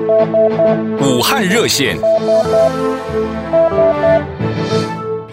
武汉热线，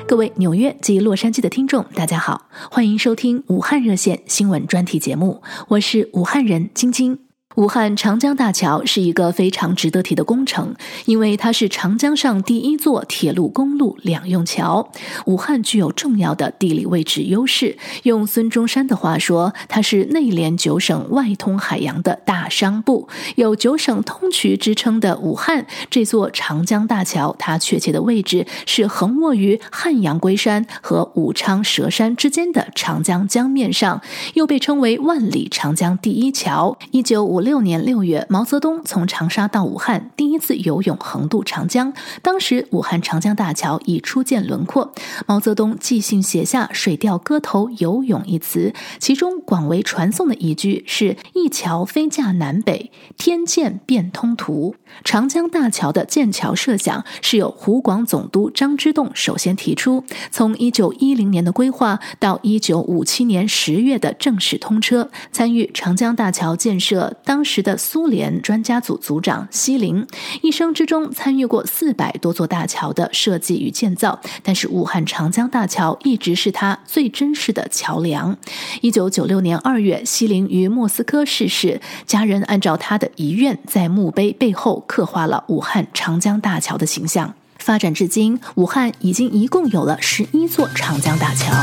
各位纽约及洛杉矶的听众，大家好，欢迎收听武汉热线新闻专题节目，我是武汉人晶晶。武汉长江大桥是一个非常值得提的工程，因为它是长江上第一座铁路公路两用桥。武汉具有重要的地理位置优势，用孙中山的话说，它是内连九省、外通海洋的大商埠。有“九省通衢”之称的武汉，这座长江大桥，它确切的位置是横卧于汉阳龟山和武昌佘山之间的长江江面上，又被称为万里长江第一桥。一九五六年六月，毛泽东从长沙到武汉，第一次游泳横渡长江。当时，武汉长江大桥已初见轮廓。毛泽东即兴写下“水调歌头·游泳”一词，其中广为传颂的一句是“一桥飞架南北，天堑变通途”。长江大桥的建桥设想是由湖广总督张之洞首先提出。从一九一零年的规划到一九五七年十月的正式通车，参与长江大桥建设当。当时的苏联专家组组长希林，一生之中参与过四百多座大桥的设计与建造，但是武汉长江大桥一直是他最珍视的桥梁。一九九六年二月，希林于莫斯科逝世，家人按照他的遗愿，在墓碑背后刻画了武汉长江大桥的形象。发展至今，武汉已经一共有了十一座长江大桥。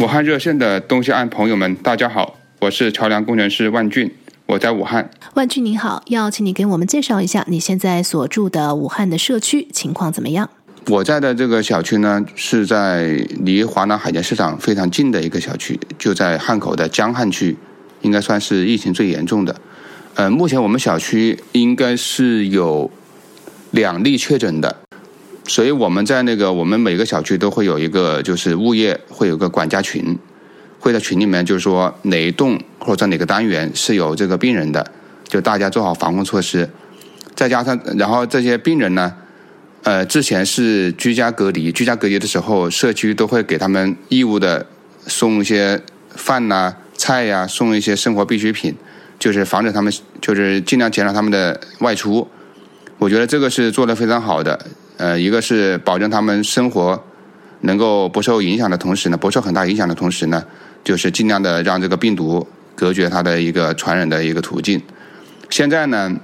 武汉热线的东西岸朋友们，大家好，我是桥梁工程师万俊。我在武汉，万军你好，要请你给我们介绍一下你现在所住的武汉的社区情况怎么样？我在的这个小区呢，是在离华南海鲜市场非常近的一个小区，就在汉口的江汉区，应该算是疫情最严重的。呃，目前我们小区应该是有两例确诊的，所以我们在那个我们每个小区都会有一个，就是物业会有个管家群。会在群里面，就是说哪一栋或者在哪个单元是有这个病人的，就大家做好防控措施。再加上，然后这些病人呢，呃，之前是居家隔离，居家隔离的时候，社区都会给他们义务的送一些饭呐、啊、菜呀、啊，送一些生活必需品，就是防止他们，就是尽量减少他们的外出。我觉得这个是做得非常好的。呃，一个是保证他们生活能够不受影响的同时呢，不受很大影响的同时呢。就是尽量的让这个病毒隔绝它的一个传染的一个途径。现在呢，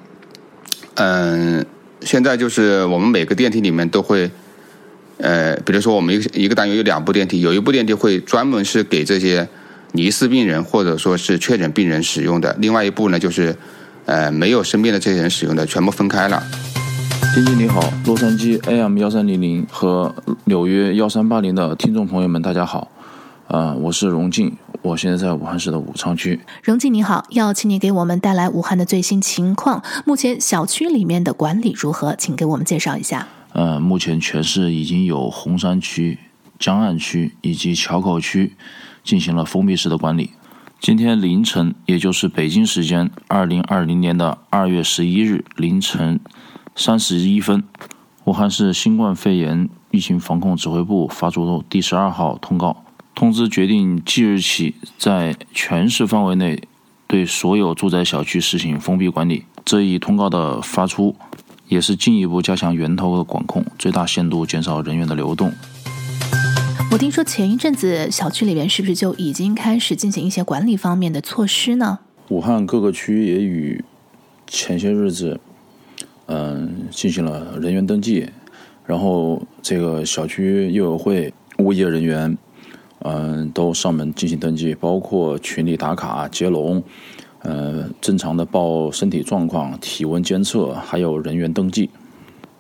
嗯，现在就是我们每个电梯里面都会，呃，比如说我们一个一个单元有两部电梯，有一部电梯会专门是给这些疑似病人或者说是确诊病人使用的，另外一部呢就是，呃，没有生病的这些人使用的，全部分开了。晶晶你好，洛杉矶 AM 幺三零零和纽约幺三八零的听众朋友们，大家好。啊、呃，我是荣静，我现在在武汉市的武昌区。荣静你好，要请你给我们带来武汉的最新情况。目前小区里面的管理如何？请给我们介绍一下。呃，目前全市已经有洪山区、江岸区以及硚口区进行了封闭式的管理。今天凌晨，也就是北京时间二零二零年的二月十一日凌晨三十一分，武汉市新冠肺炎疫情防控指挥部发出第十二号通告。通知决定即日起，在全市范围内对所有住宅小区实行封闭管理。这一通告的发出，也是进一步加强源头的管控，最大限度减少人员的流动。我听说前一阵子小区里面是不是就已经开始进行一些管理方面的措施呢？武汉各个区也与前些日子，嗯，进行了人员登记，然后这个小区业委会物业人员。嗯，都上门进行登记，包括群里打卡接龙，呃，正常的报身体状况、体温监测，还有人员登记。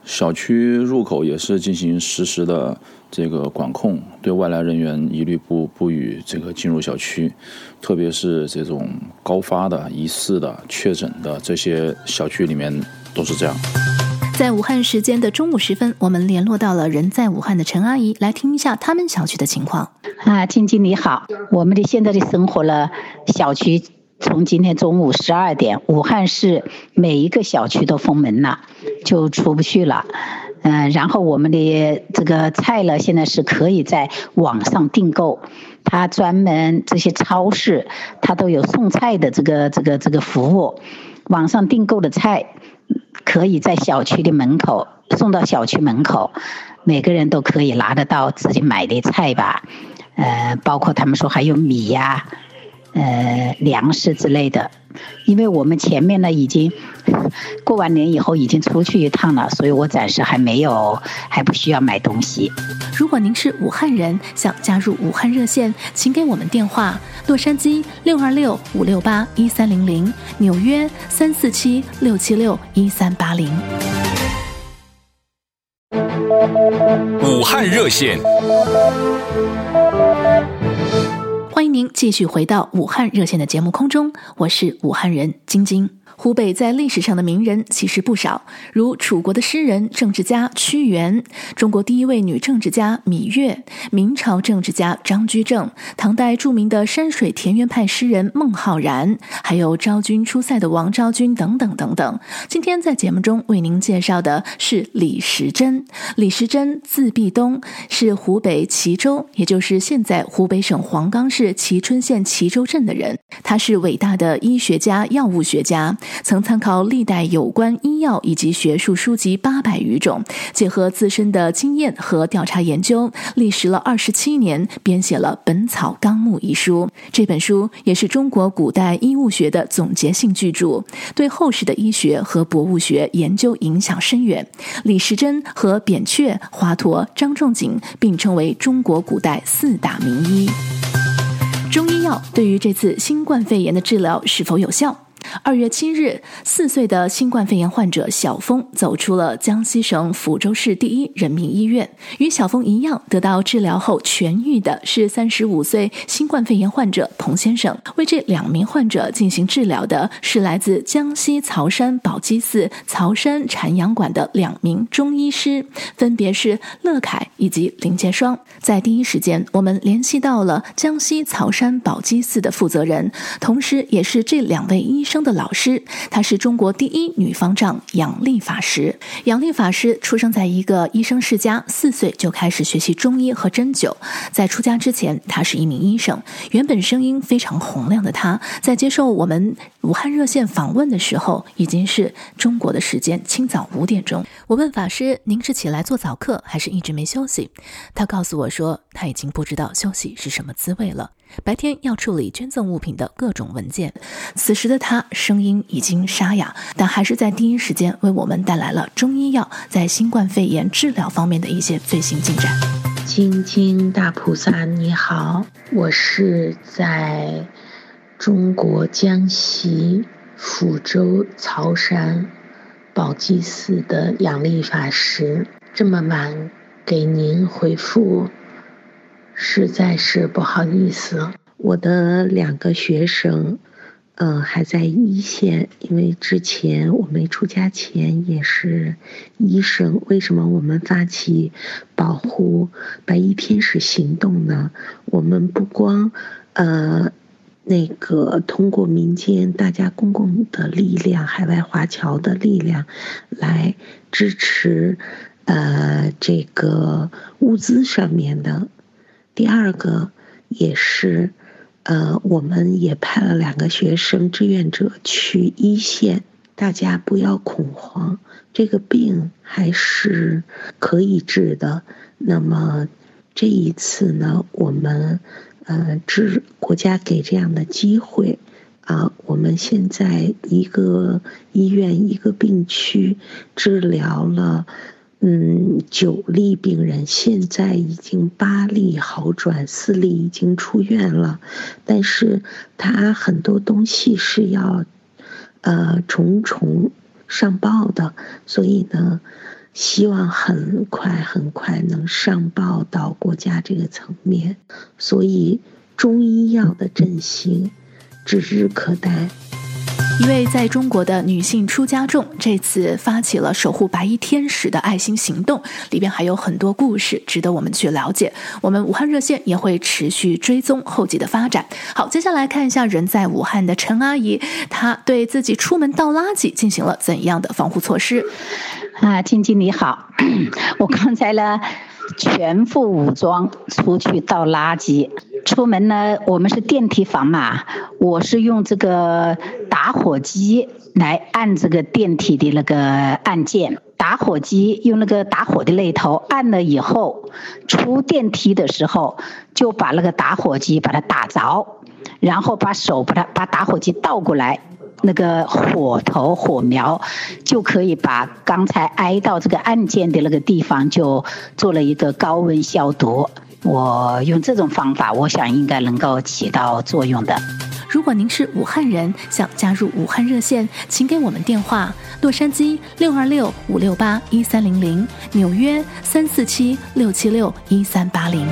小区入口也是进行实时的这个管控，对外来人员一律不不予这个进入小区，特别是这种高发的、疑似的、确诊的这些小区里面都是这样。在武汉时间的中午时分，我们联络到了人在武汉的陈阿姨，来听一下他们小区的情况。啊，晶晶你好，我们的现在的生活了，小区从今天中午十二点，武汉市每一个小区都封门了，就出不去了。嗯、呃，然后我们的这个菜呢，现在是可以在网上订购，它专门这些超市它都有送菜的这个这个这个服务，网上订购的菜。可以在小区的门口送到小区门口，每个人都可以拿得到自己买的菜吧，呃，包括他们说还有米呀、呃，粮食之类的，因为我们前面呢已经过完年以后已经出去一趟了，所以我暂时还没有，还不需要买东西。如果您是武汉人，想加入武汉热线，请给我们电话：洛杉矶六二六五六八一三零零，纽约三四七六七六一三八零。武汉热线。欢迎您继续回到武汉热线的节目空中，我是武汉人晶晶。湖北在历史上的名人其实不少，如楚国的诗人、政治家屈原，中国第一位女政治家芈月，明朝政治家张居正，唐代著名的山水田园派诗人孟浩然，还有昭君出塞的王昭君等等等等。今天在节目中为您介绍的是李时珍。李时珍字弼东，是湖北蕲州，也就是现在湖北省黄冈市蕲春县蕲州镇的人。他是伟大的医学家、药物学家。曾参考历代有关医药以及学术书籍八百余种，结合自身的经验和调查研究，历时了二十七年，编写了《本草纲目》一书。这本书也是中国古代医务学的总结性巨著，对后世的医学和博物学研究影响深远。李时珍和扁鹊、华佗、张仲景并称为中国古代四大名医。中医药对于这次新冠肺炎的治疗是否有效？二月七日，四岁的新冠肺炎患者小峰走出了江西省抚州市第一人民医院。与小峰一样，得到治疗后痊愈的是三十五岁新冠肺炎患者彭先生。为这两名患者进行治疗的是来自江西曹山宝鸡寺曹山禅养馆的两名中医师，分别是乐凯以及林杰双。在第一时间，我们联系到了江西曹山宝鸡寺的负责人，同时也是这两位医生的老师，她是中国第一女方丈杨丽法师。杨丽法师出生在一个医生世家，四岁就开始学习中医和针灸。在出家之前，她是一名医生。原本声音非常洪亮的她，在接受我们武汉热线访问的时候，已经是中国的时间清早五点钟。我问法师：“您是起来做早课，还是一直没休息？”他告诉我说：“他已经不知道休息是什么滋味了。”白天要处理捐赠物品的各种文件，此时的他声音已经沙哑，但还是在第一时间为我们带来了中医药在新冠肺炎治疗方面的一些最新进展。青青大菩萨你好，我是在中国江西抚州曹山宝鸡寺的杨丽法师，这么晚给您回复。实在是不好意思，我的两个学生，嗯、还在一线，因为之前我没出家前也是医生。为什么我们发起保护白衣天使行动呢？我们不光，呃，那个通过民间大家公共的力量，海外华侨的力量来支持，呃，这个物资上面的。第二个也是，呃，我们也派了两个学生志愿者去一线，大家不要恐慌，这个病还是可以治的。那么这一次呢，我们呃，治国家给这样的机会啊，我们现在一个医院一个病区治疗了。嗯，九例病人现在已经八例好转，四例已经出院了。但是他很多东西是要呃重重上报的，所以呢，希望很快很快能上报到国家这个层面。所以中医药的振兴指日可待。一位在中国的女性出家众，这次发起了守护白衣天使的爱心行动，里边还有很多故事值得我们去了解。我们武汉热线也会持续追踪后继的发展。好，接下来看一下人在武汉的陈阿姨，她对自己出门倒垃圾进行了怎样的防护措施？啊，晶晶你好，我刚才呢。全副武装出去倒垃圾。出门呢，我们是电梯房嘛，我是用这个打火机来按这个电梯的那个按键。打火机用那个打火的那头按了以后，出电梯的时候就把那个打火机把它打着，然后把手把它把打火机倒过来。那个火头火苗就可以把刚才挨到这个按键的那个地方就做了一个高温消毒。我用这种方法，我想应该能够起到作用的。如果您是武汉人，想加入武汉热线，请给我们电话：洛杉矶六二六五六八一三零零，纽约三四七六七六一三八零。